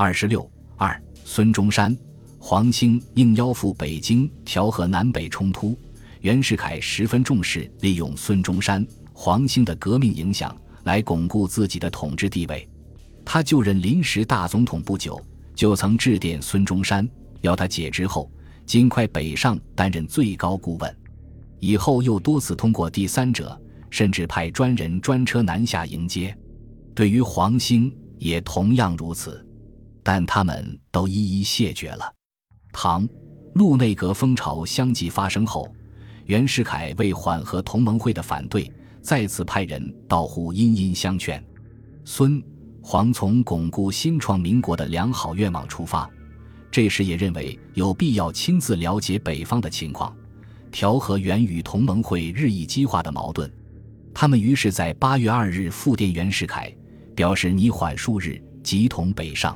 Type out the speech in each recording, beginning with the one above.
二十六二，孙中山、黄兴应邀赴北京调和南北冲突，袁世凯十分重视利用孙中山、黄兴的革命影响来巩固自己的统治地位。他就任临时大总统不久，就曾致电孙中山，要他解职后尽快北上担任最高顾问。以后又多次通过第三者，甚至派专人专车南下迎接。对于黄兴也同样如此。但他们都一一谢绝了。唐、陆内阁风潮相继发生后，袁世凯为缓和同盟会的反对，再次派人到沪殷殷相劝。孙、黄从巩固新创民国的良好愿望出发，这时也认为有必要亲自了解北方的情况，调和原与同盟会日益激化的矛盾。他们于是，在八月二日复电袁世凯，表示拟缓数日，即同北上。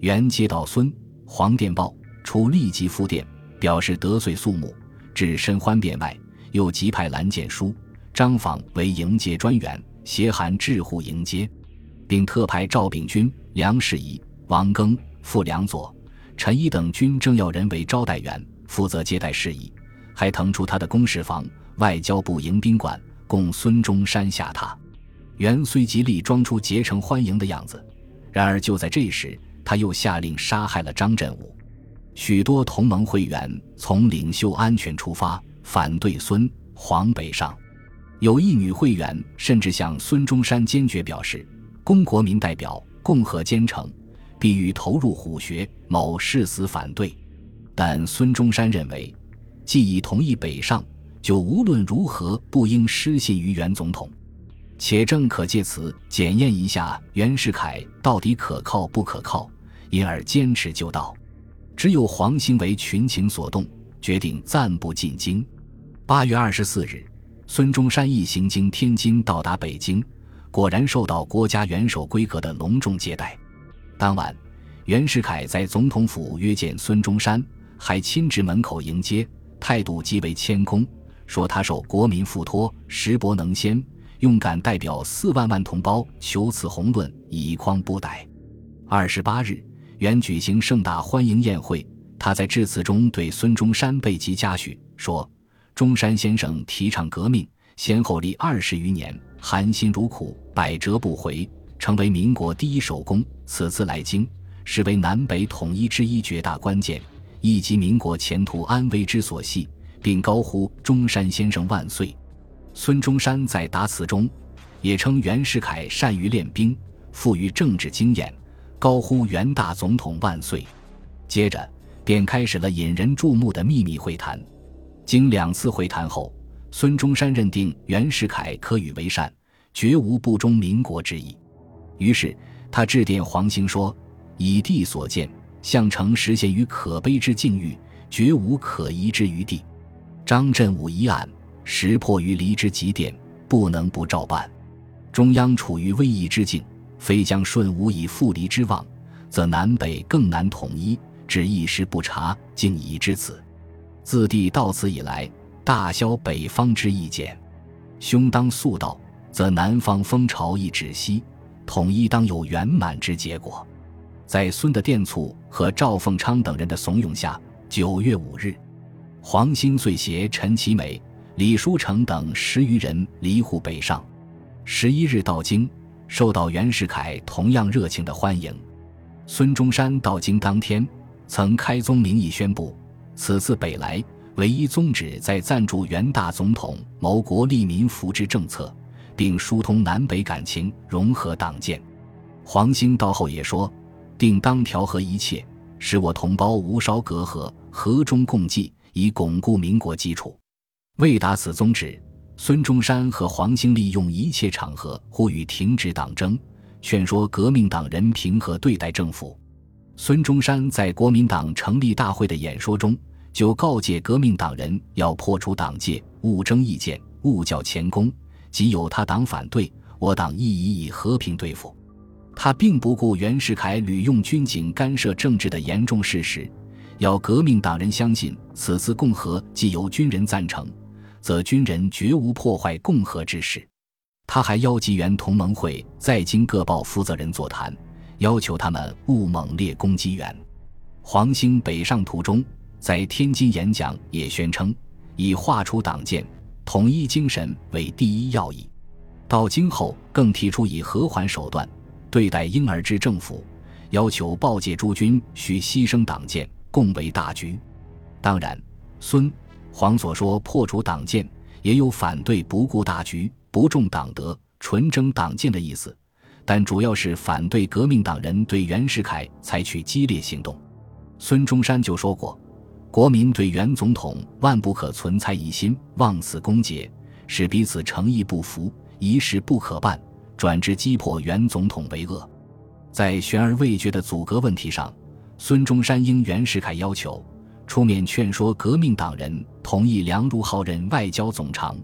原接到孙黄电报，除立即复电表示得罪肃穆，至申欢殿外，又急派蓝建书、张访为迎接专员，携函致沪迎接，并特派赵秉钧、梁士仪、王庚、傅良佐、陈毅等军政要人为招待员，负责接待事宜，还腾出他的公事房、外交部迎宾馆，供孙中山下榻。袁虽极力装出竭诚欢迎的样子，然而就在这时。他又下令杀害了张振武，许多同盟会员从领袖安全出发，反对孙黄北上。有一女会员甚至向孙中山坚决表示：“公国民代表，共和坚诚，必欲投入虎穴。”某誓死反对。但孙中山认为，既已同意北上，就无论如何不应失信于袁总统。且正可借此检验一下袁世凯到底可靠不可靠。因而坚持就道，只有黄兴为群情所动，决定暂不进京。八月二十四日，孙中山一行经天津到达北京，果然受到国家元首规格的隆重接待。当晚，袁世凯在总统府约见孙中山，还亲至门口迎接，态度极为谦恭，说他受国民付托，识博能先，用敢代表四万万同胞求此宏论，以匡不逮。二十八日。原举行盛大欢迎宴会，他在致辞中对孙中山备极嘉许，说：“中山先生提倡革命，先后历二十余年，含辛茹苦，百折不回，成为民国第一手工。此次来京，是为南北统一之一绝大关键，亦及民国前途安危之所系，并高呼中山先生万岁。”孙中山在答词中，也称袁世凯善于练兵，富于政治经验。高呼“袁大总统万岁”，接着便开始了引人注目的秘密会谈。经两次会谈后，孙中山认定袁世凯可与为善，绝无不忠民国之意。于是他致电黄兴说：“以地所见，项城实现于可悲之境遇，绝无可疑之余地。张振武一案，实迫于离之极点，不能不照办。中央处于危易之境。”非将顺无以复离之望，则南北更难统一。只一时不察，竟已至此。自帝到此以来，大消北方之意见。兄当速到，则南方风潮亦止息，统一当有圆满之结果。在孙的电促和赵凤昌等人的怂恿下，九月五日，黄兴遂携陈其美、李书成等十余人离沪北上。十一日到京。受到袁世凯同样热情的欢迎，孙中山到京当天，曾开宗明义宣布，此次北来唯一宗旨在赞助袁大总统谋国利民福之政策，并疏通南北感情，融合党建。黄兴到后也说，定当调和一切，使我同胞无稍隔阂，和衷共济，以巩固民国基础。为达此宗旨。孙中山和黄兴利用一切场合呼吁停止党争，劝说革命党人平和对待政府。孙中山在国民党成立大会的演说中，就告诫革命党人要破除党界，勿争意见，勿较前功。即有他党反对，我党亦以以和平对付。他并不顾袁世凯屡用军警干涉政治的严重事实，要革命党人相信此次共和既由军人赞成。则军人绝无破坏共和之事。他还邀集原同盟会在京各报负责人座谈，要求他们勿猛烈攻击袁。黄兴北上途中，在天津演讲也宣称，以划出党建、统一精神为第一要义。到京后，更提出以和缓手段对待婴儿制政府，要求报界诸军需牺牲党建，共为大局。当然，孙、黄所说破除党建，也有反对不顾大局、不重党德、纯争党建的意思，但主要是反对革命党人对袁世凯采取激烈行动。孙中山就说过：“国民对袁总统万不可存猜疑心，妄此攻讦，使彼此诚意不符，一事不可办，转之击破袁总统为恶。”在悬而未决的阻隔问题上，孙中山应袁世凯要求，出面劝说革命党人同意梁如浩任外交总长，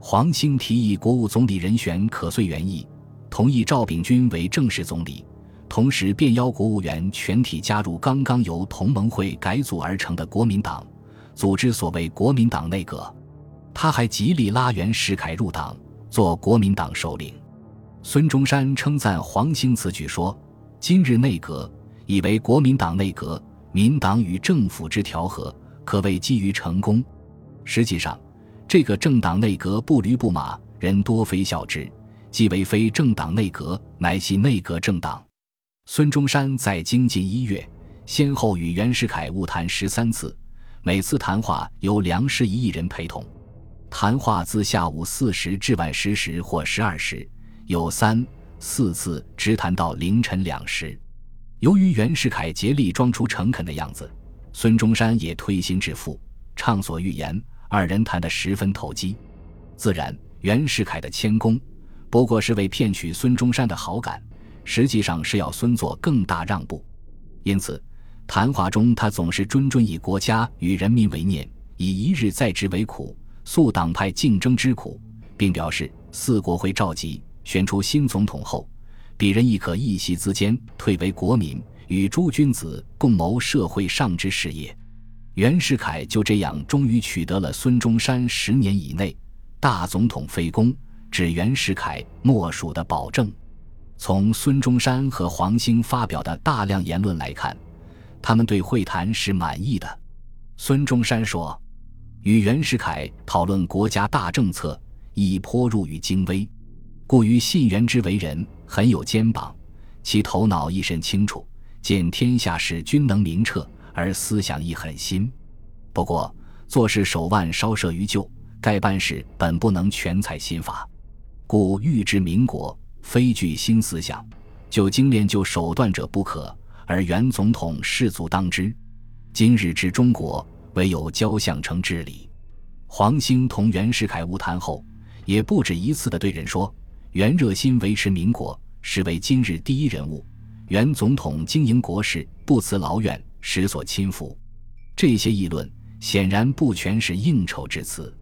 黄兴提议国务总理人选可遂原意，同意赵秉钧为正式总理。同时，便邀国务员全体加入刚刚由同盟会改组而成的国民党，组织所谓国民党内阁。他还极力拉袁世凯入党，做国民党首领。孙中山称赞黄兴此举说：“今日内阁以为国民党内阁，民党与政府之调和，可谓基于成功。实际上，这个政党内阁不驴不马，人多非笑之，即为非政党内阁，乃系内阁政党。”孙中山在京近一月，先后与袁世凯晤谈十三次，每次谈话由梁氏一人陪同。谈话自下午四时至晚十时或十二时，有三四次直谈到凌晨两时。由于袁世凯竭力装出诚恳的样子，孙中山也推心置腹，畅所欲言，二人谈得十分投机。自然，袁世凯的谦恭，不过是为骗取孙中山的好感。实际上是要孙做更大让步，因此，谈话中他总是谆谆以国家与人民为念，以一日在职为苦，诉党派竞争之苦，并表示四国会召集选出新总统后，鄙人亦可一席之间退为国民，与诸君子共谋社会上之事业。袁世凯就这样终于取得了孙中山十年以内大总统废公，指袁世凯莫属的保证。从孙中山和黄兴发表的大量言论来看，他们对会谈是满意的。孙中山说：“与袁世凯讨论国家大政策，已颇入于精微，故于信元之为人很有肩膀，其头脑亦甚清楚，见天下事均能明彻，而思想亦很新。不过做事手腕稍涉于旧，该办事本不能全采新法，故欲知民国。”非具新思想，就精炼就手段者不可，而原总统士卒当之。今日之中国，唯有交相成治理。黄兴同袁世凯晤谈后，也不止一次的对人说：“袁热心维持民国，实为今日第一人物。袁总统经营国事，不辞劳怨，实所亲服。”这些议论显然不全是应酬之词，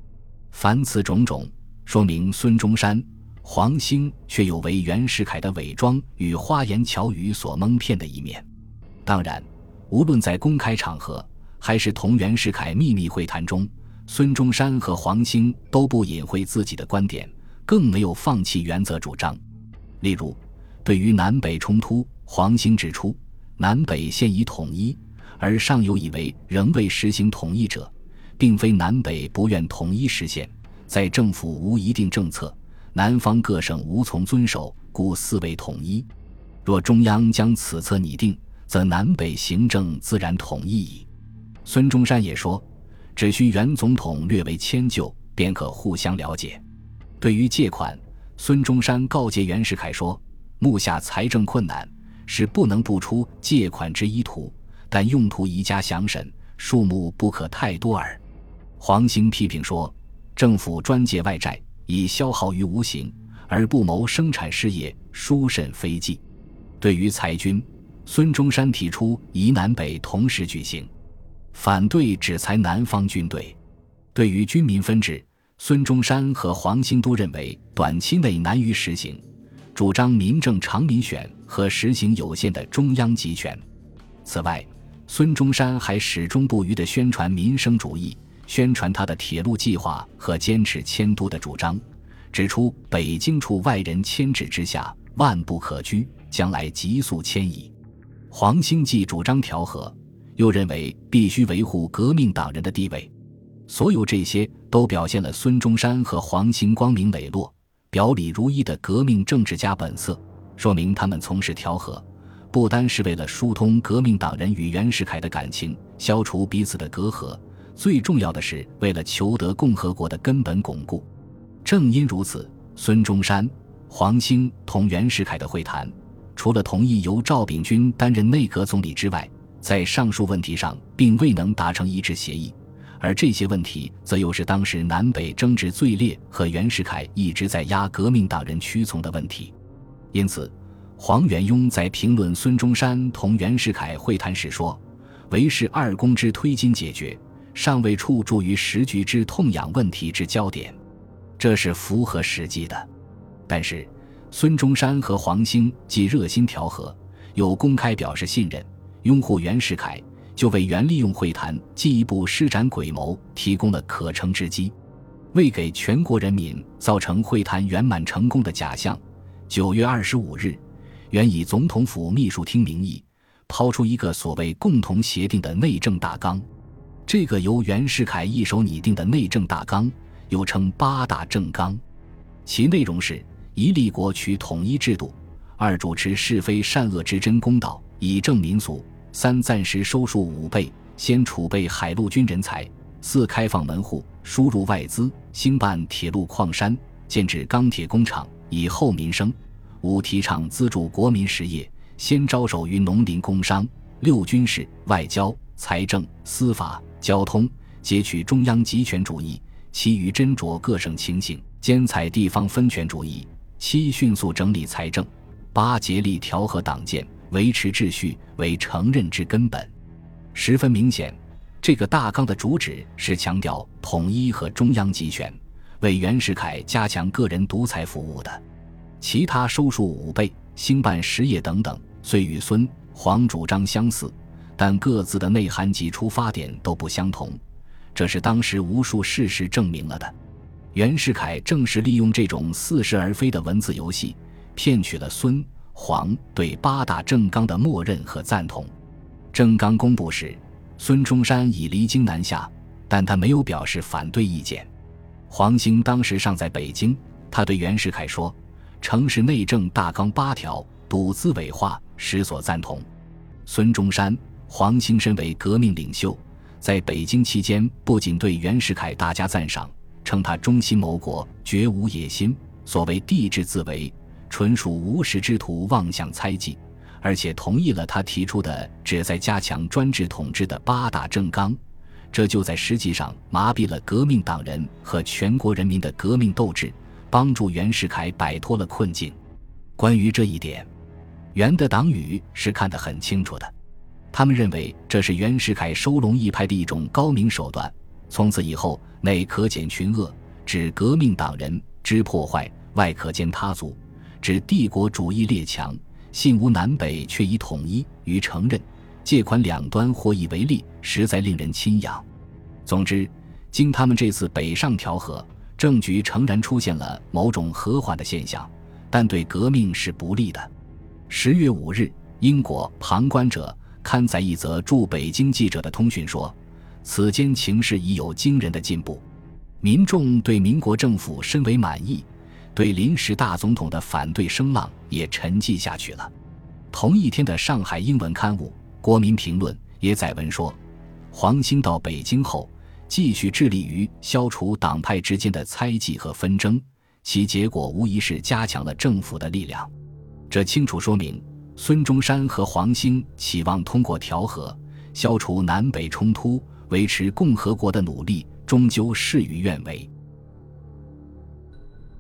凡此种种，说明孙中山。黄兴却有为袁世凯的伪装与花言巧语所蒙骗的一面。当然，无论在公开场合还是同袁世凯秘密会谈中，孙中山和黄兴都不隐晦自己的观点，更没有放弃原则主张。例如，对于南北冲突，黄兴指出，南北现已统一，而上游以为仍未实行统一者，并非南北不愿统一实现，在政府无一定政策。南方各省无从遵守，故四为统一。若中央将此策拟定，则南北行政自然统一矣。孙中山也说，只需原总统略为迁就，便可互相了解。对于借款，孙中山告诫袁世凯说：“目下财政困难，是不能不出借款之意图，但用途宜加详审，数目不可太多耳。”黄兴批评说：“政府专借外债。”以消耗于无形，而不谋生产事业，殊甚非计。对于裁军，孙中山提出以南北同时举行，反对只裁南方军队。对于军民分治，孙中山和黄兴都认为短期内难于实行，主张民政常民选和实行有限的中央集权。此外，孙中山还始终不渝地宣传民生主义。宣传他的铁路计划和坚持迁都的主张，指出北京处外人牵制之下万不可居，将来急速迁移。黄兴既主张调和，又认为必须维护革命党人的地位。所有这些都表现了孙中山和黄兴光明磊落、表里如一的革命政治家本色，说明他们从事调和，不单是为了疏通革命党人与袁世凯的感情，消除彼此的隔阂，最重要的是为了求得共和国的根本巩固。正因如此，孙中山、黄兴同袁世凯的会谈，除了同意由赵秉钧担任内阁总理之外，在上述问题上并未能达成一致协议。而这些问题，则又是当时南北争执最烈和袁世凯一直在压革命党人屈从的问题。因此，黄元庸在评论孙中山同袁世凯会谈时说：“为是二公之推金解决，尚未处诸于时局之痛痒问题之焦点。”这是符合实际的。但是，孙中山和黄兴既热心调和，又公开表示信任，拥护袁世凯。就为原利用会谈进一步施展诡谋提供了可乘之机，为给全国人民造成会谈圆满成功的假象。九月二十五日，原以总统府秘书厅名义抛出一个所谓共同协定的内政大纲。这个由袁世凯一手拟定的内政大纲，又称八大政纲，其内容是：一立国取统一制度；二主持是非善恶之真公道，以正民俗。三暂时收束五倍，先储备海陆军人才。四开放门户，输入外资，兴办铁路矿山，建制钢铁工厂，以厚民生。五提倡资助国民实业，先招手于农林工商。六军事、外交、财政、司法、交通，截取中央集权主义，其余斟酌各省情形，兼采地方分权主义。七迅速整理财政。八竭力调和党建。维持秩序为承认之根本，十分明显。这个大纲的主旨是强调统一和中央集权，为袁世凯加强个人独裁服务的。其他收束五倍、兴办实业等等，虽与孙黄主张相似，但各自的内涵及出发点都不相同。这是当时无数事实证明了的。袁世凯正是利用这种似是而非的文字游戏，骗取了孙。黄对八大政纲的默认和赞同。政纲公布时，孙中山已离京南下，但他没有表示反对意见。黄兴当时尚在北京，他对袁世凯说：“城市内政大纲八条，笃资委化，实所赞同。”孙中山、黄兴身为革命领袖，在北京期间，不仅对袁世凯大加赞赏，称他忠心谋国，绝无野心，所谓帝制自为。纯属无识之徒妄想猜忌，而且同意了他提出的旨在加强专制统治的八大政纲，这就在实际上麻痹了革命党人和全国人民的革命斗志，帮助袁世凯摆脱了困境。关于这一点，袁的党羽是看得很清楚的，他们认为这是袁世凯收拢一派的一种高明手段。从此以后，内可减群恶，指革命党人之破坏；外可兼他族。指帝国主义列强信无南北，却以统一与承认借款两端或以为利，实在令人钦仰。总之，经他们这次北上调和，政局诚然出现了某种和缓的现象，但对革命是不利的。十月五日，英国《旁观者》刊载一则驻北京记者的通讯说：“此间情势已有惊人的进步，民众对民国政府深为满意。”对临时大总统的反对声浪也沉寂下去了。同一天的上海英文刊物《国民评论》也载文说，黄兴到北京后，继续致力于消除党派之间的猜忌和纷争，其结果无疑是加强了政府的力量。这清楚说明，孙中山和黄兴期望通过调和消除南北冲突、维持共和国的努力，终究事与愿违。